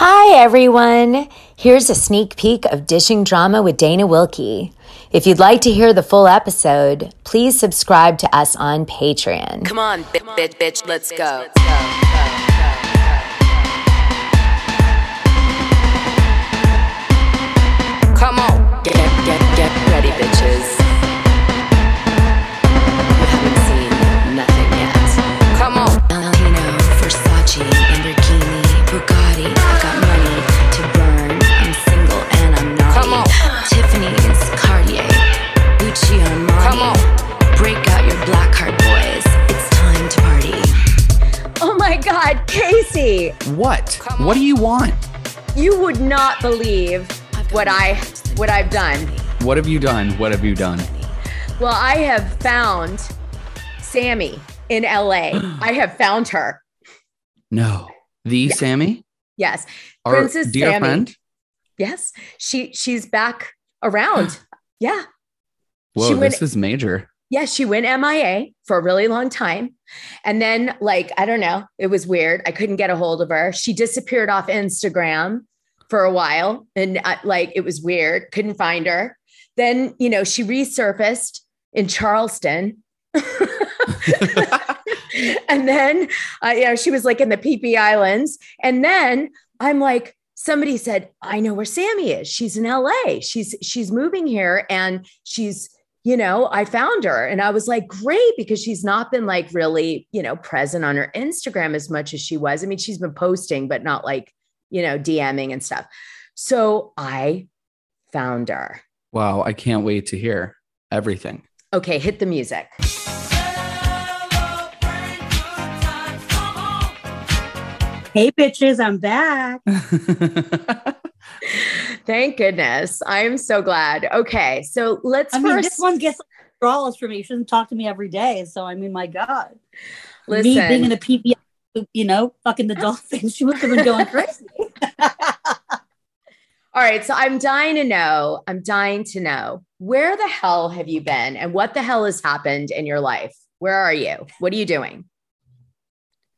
Hi, everyone. Here's a sneak peek of Dishing Drama with Dana Wilkie. If you'd like to hear the full episode, please subscribe to us on Patreon. Come on, bitch, bitch, bitch, let's go. Come God, Casey, What? What do you want? you would not believe what I what I've done. What have you done? What have you done? Well, I have found Sammy in LA. I have found her. No. The Sammy? Yes. Our Princess dear Sammy. friend? Yes. She she's back around. yeah. Whoa, She went- this is major. Yeah, she went MIA for a really long time. And then, like, I don't know, it was weird. I couldn't get a hold of her. She disappeared off Instagram for a while. And uh, like, it was weird. Couldn't find her. Then, you know, she resurfaced in Charleston. and then, uh, you know, she was like in the Phi Phi Islands. And then I'm like, somebody said, I know where Sammy is. She's in LA. She's she's moving here and she's you know, I found her and I was like, great, because she's not been like really, you know, present on her Instagram as much as she was. I mean, she's been posting, but not like, you know, DMing and stuff. So I found her. Wow, I can't wait to hear everything. Okay, hit the music. Hey, bitches, I'm back. Thank goodness. I am so glad. Okay, so let's I mean, this one gets withdrawals for me. She doesn't talk to me every day. So, I mean, my God. listen. Me being in a PPI, you know, fucking the dolphins, she must have been going crazy. All right, so I'm dying to know. I'm dying to know where the hell have you been and what the hell has happened in your life? Where are you? What are you doing?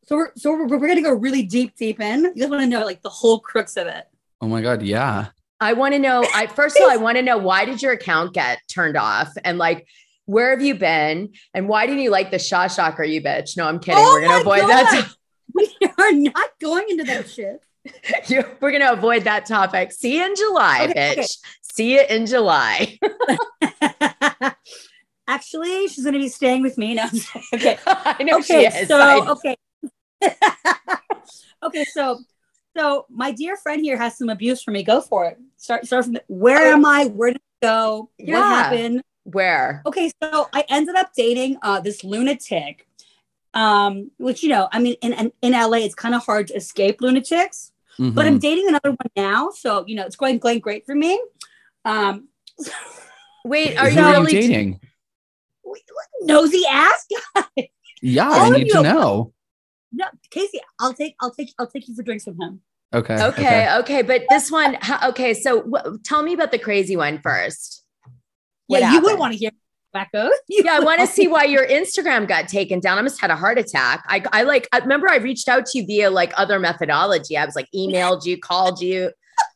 so, we're, so we're, we're going to go really deep, deep in. You guys want to know like the whole crux of it. oh my god, yeah. I want to know. I first of all, I want to know why did your account get turned off, and like, where have you been, and why didn't you like the Shaw Shocker, you bitch? No, I'm kidding. Oh We're gonna avoid God. that. We are not going into that shit. We're gonna avoid that topic. See you in July, Okay, bitch. okay. See you in July. Actually, she's going to be staying with me now. okay. I know okay, she is. so okay. okay, so so my dear friend here has some abuse for me. Go for it. Start start from the, where am I? Where did I go? Yeah. What happened? where? Okay, so I ended up dating uh this lunatic. Um, which you know, I mean, in in, in LA, it's kind of hard to escape lunatics. But I'm Mhm. dating another one now, so you know, it's going going great for me. Um, Wait, are Who you really? dating? nosy ass guy. Yeah, All I need to know. No, Casey, I'll take I'll take I'll take you for drinks with him. Okay. Okay, okay, but this one, okay. So, wh- tell me about the crazy one first. What yeah, you would want to hear Becca. You Yeah, I want to see why your Instagram got taken down. I almost had a heart attack. I, I like, I remember I reached out to you via like other methodology. I was like, emailed you, called you,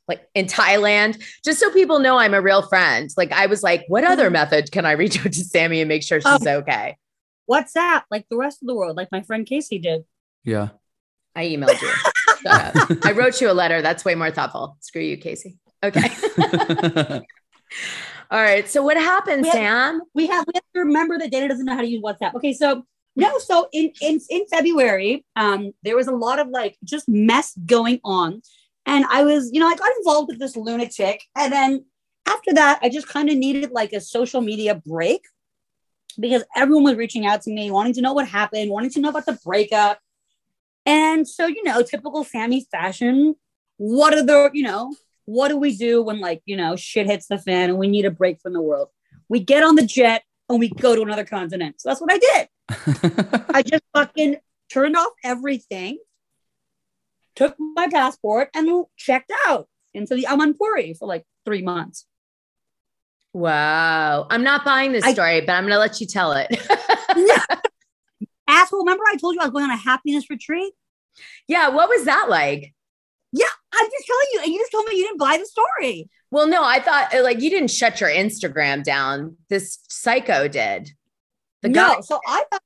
like in Thailand, just so people know I'm a real friend. Like, I was like, what other mm-hmm. method can I reach out to Sammy and make sure she's oh. okay? What's that? like the rest of the world, like my friend Casey did. Yeah. I emailed you. I wrote you a letter. That's way more thoughtful. Screw you, Casey. Okay. All right. So, what happened, We have- Sam? We have we have to remember that Dana doesn't know how to use WhatsApp. Okay, so no, so in in in February, um, there was a lot of like just mess going on, and I was, you know, I got involved with this lunatic, and then after that, I just kind of needed like a social media break because everyone was reaching out to me, wanting to know what happened, wanting to know about the breakup, and so you know, typical Sammy fashion. What are the you know what do we do when like you know shit hits the fan and we need a break from the world we get on the jet and we go to another continent so that's what i did i just fucking turned off everything took my passport and checked out into the amanpuri for like three months Wow. I'm not buying this I- story, but I'm going to let you tell it. remember i told you i was going on a happiness retreat yeah. What was that like? yeah I'm just telling you, and you just told me you didn't buy the story. Well, no, I thought uh, like you didn't shut your Instagram down. This psycho did. The no, guy. so I thought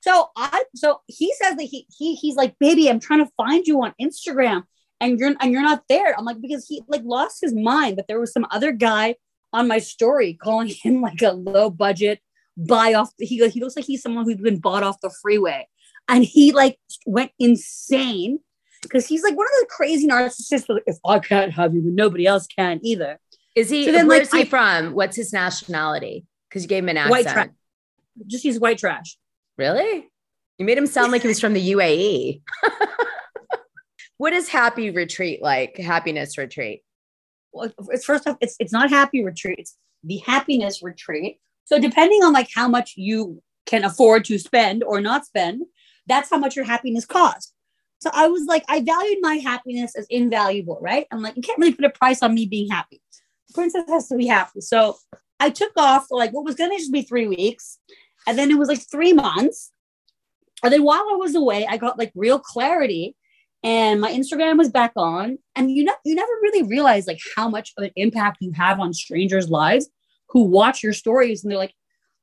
so I so he says that he he he's like, baby, I'm trying to find you on Instagram and you're and you're not there. I'm like, because he like lost his mind, but there was some other guy on my story calling him like a low budget buy off. He goes, he looks like he's someone who's been bought off the freeway. And he like went insane because he's like one of those crazy narcissists. Like, if I can't have you, nobody else can either. Is he? So then, where's like, he I- from? What's his nationality? Because you gave him an White accent. trash. Just use white trash. Really? You made him sound like he was from the UAE. what is happy retreat like? Happiness retreat. well, it's first off, it's it's not happy retreat, it's the happiness retreat. So depending on like how much you can afford to spend or not spend, that's how much your happiness costs. So I was like, I valued my happiness as invaluable, right? I'm like, you can't really put a price on me being happy. The princess has to be happy. So I took off for like what was gonna just be three weeks, and then it was like three months. And then while I was away, I got like real clarity and my Instagram was back on. And you know, you never really realize like how much of an impact you have on strangers' lives who watch your stories and they're like,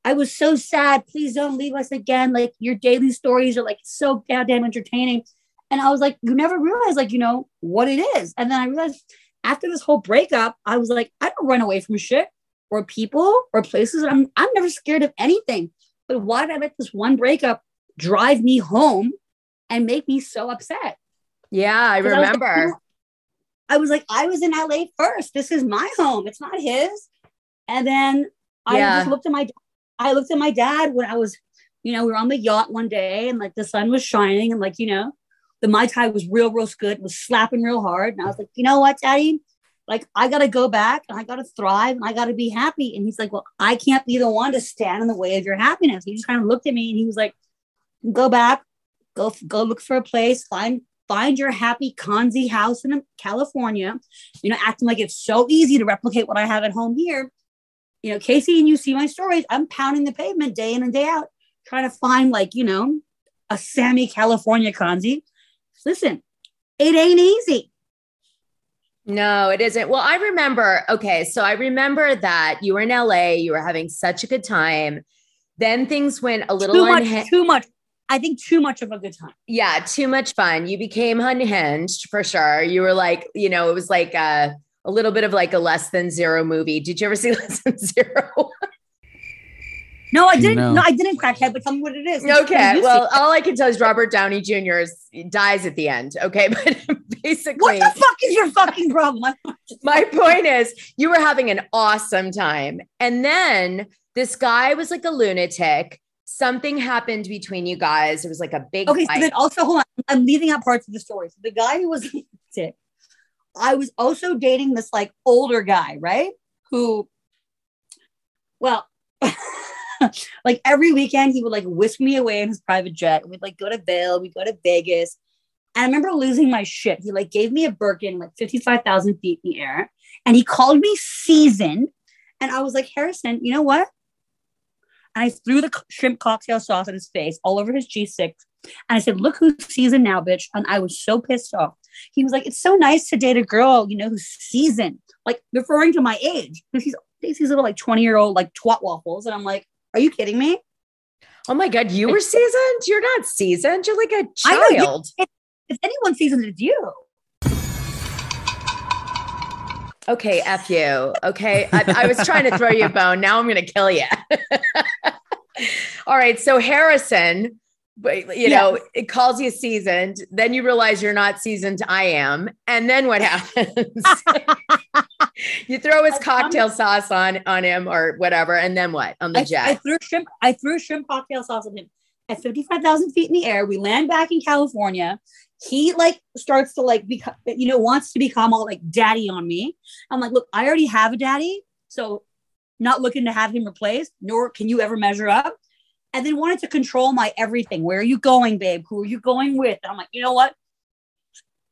I was so sad. Please don't leave us again. Like your daily stories are like so goddamn entertaining. And I was like, you never realize like, you know, what it is. And then I realized after this whole breakup, I was like, I don't run away from shit or people or places. I'm I'm never scared of anything. But why did I let this one breakup drive me home and make me so upset? Yeah, I 'Cause I was like, remember. I was like, I was in LA first. This is my home. It's not his. And then I Yeah. just looked at my I looked at my dad when I was, you know, we were on the yacht one day and like the sun was shining and like, you know, the Mai Tai was real, real good, was slapping real hard. And I was like, you know what, daddy? Like, I gotta go back and I gotta thrive and I gotta be happy. And he's like, Well, I can't be the one to stand in the way of your happiness. He just kind of looked at me and he was like, Go back, go go look for a place, find find your happy Kanzi house in California, you know, acting like it's so easy to replicate what I have at home here. You know, Casey and you see my stories. I'm pounding the pavement day in and day out, trying to find like, you know, a Sammy California Kanzi. Listen, it ain't easy. No, it isn't. Well, I remember. Okay, so I remember that you were in LA. You were having such a good time. Then things went a little Too much, unha- too much. I think too much of a good time. yeah, too much fun. You became unhinged for sure. You were like, you know, it was like a, a little bit of like a less than zero movie. Did you ever see less than zero? No, I didn't. No. No, I didn't crackhead, but tell me what it is. okay. Well, all I can tell is Robert Downey Jr. is, dies at the end. Okay. But basically, what the fuck is your fucking problem? My point is you were having an awesome time. And then this guy was like a lunatic. Something happened between you guys. It was like a big Okay, so then also hold on. I'm leaving out parts of the story. So the guy who was sick, I was also dating this like older guy, right? Who, well, like every weekend he would like whisk me away in his private jet. And we'd like go to Vail, we'd go to Vegas. And I remember losing my shit. He like gave me a Birkin, like 55,000 feet in the air. And he called me seasoned. And I was like, Harrison, you know what? And I threw the shrimp cocktail sauce in his face all over his G6. And I said, Look who's seasoned now, bitch. And I was so pissed off. He was like, It's so nice to date a girl, you know, who's seasoned, like referring to my age. Because he's these little like 20 year old like twat waffles. And I'm like, Are you kidding me? oh my God, you were seasoned? You're not seasoned. You're like a I know, child. If anyone seasoned, it's you. Okay, F you. Okay. I, I was trying to throw you a bone. Now I'm going to kill you. All right. So Harrison, but, you know, it calls you seasoned. Then you realize you're not seasoned. I am. And then what happens? you throw his cocktail sauce on on him or whatever. And then what? On the I, jet. I threw shrimp. I threw shrimp cocktail sauce on him at 55,000 feet in the air. We land back in California. He like starts to like become, you know, wants to become all like daddy on me. I'm like, look, I already have a daddy, so not looking to have him replaced. Nor can you ever measure up. And then wanted to control my everything. Where are you going, babe? Who are you going with? And I'm like, you know what?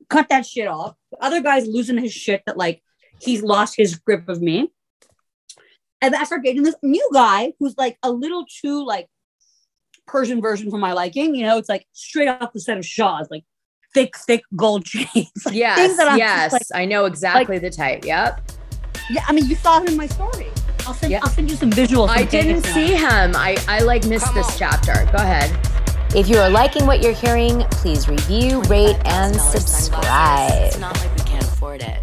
Cut that shit off. The other guy's losing his shit that like he's lost his grip of me. And then I start dating this new guy who's like a little too like Persian version for my liking. You know, it's like straight off the set of Shahs, like thick, thick gold chains. Like, Yes, things that just yes, like, I know exactly the type. Yep. yeah, I mean, you saw him in my story. I'll send, Yeah. I'll send you some visuals. I didn't Vegas see him. I I like missed Come this on. chapter. Go ahead. If you are liking what you're hearing, please review, rate, and subscribe. It's not like we can't afford it.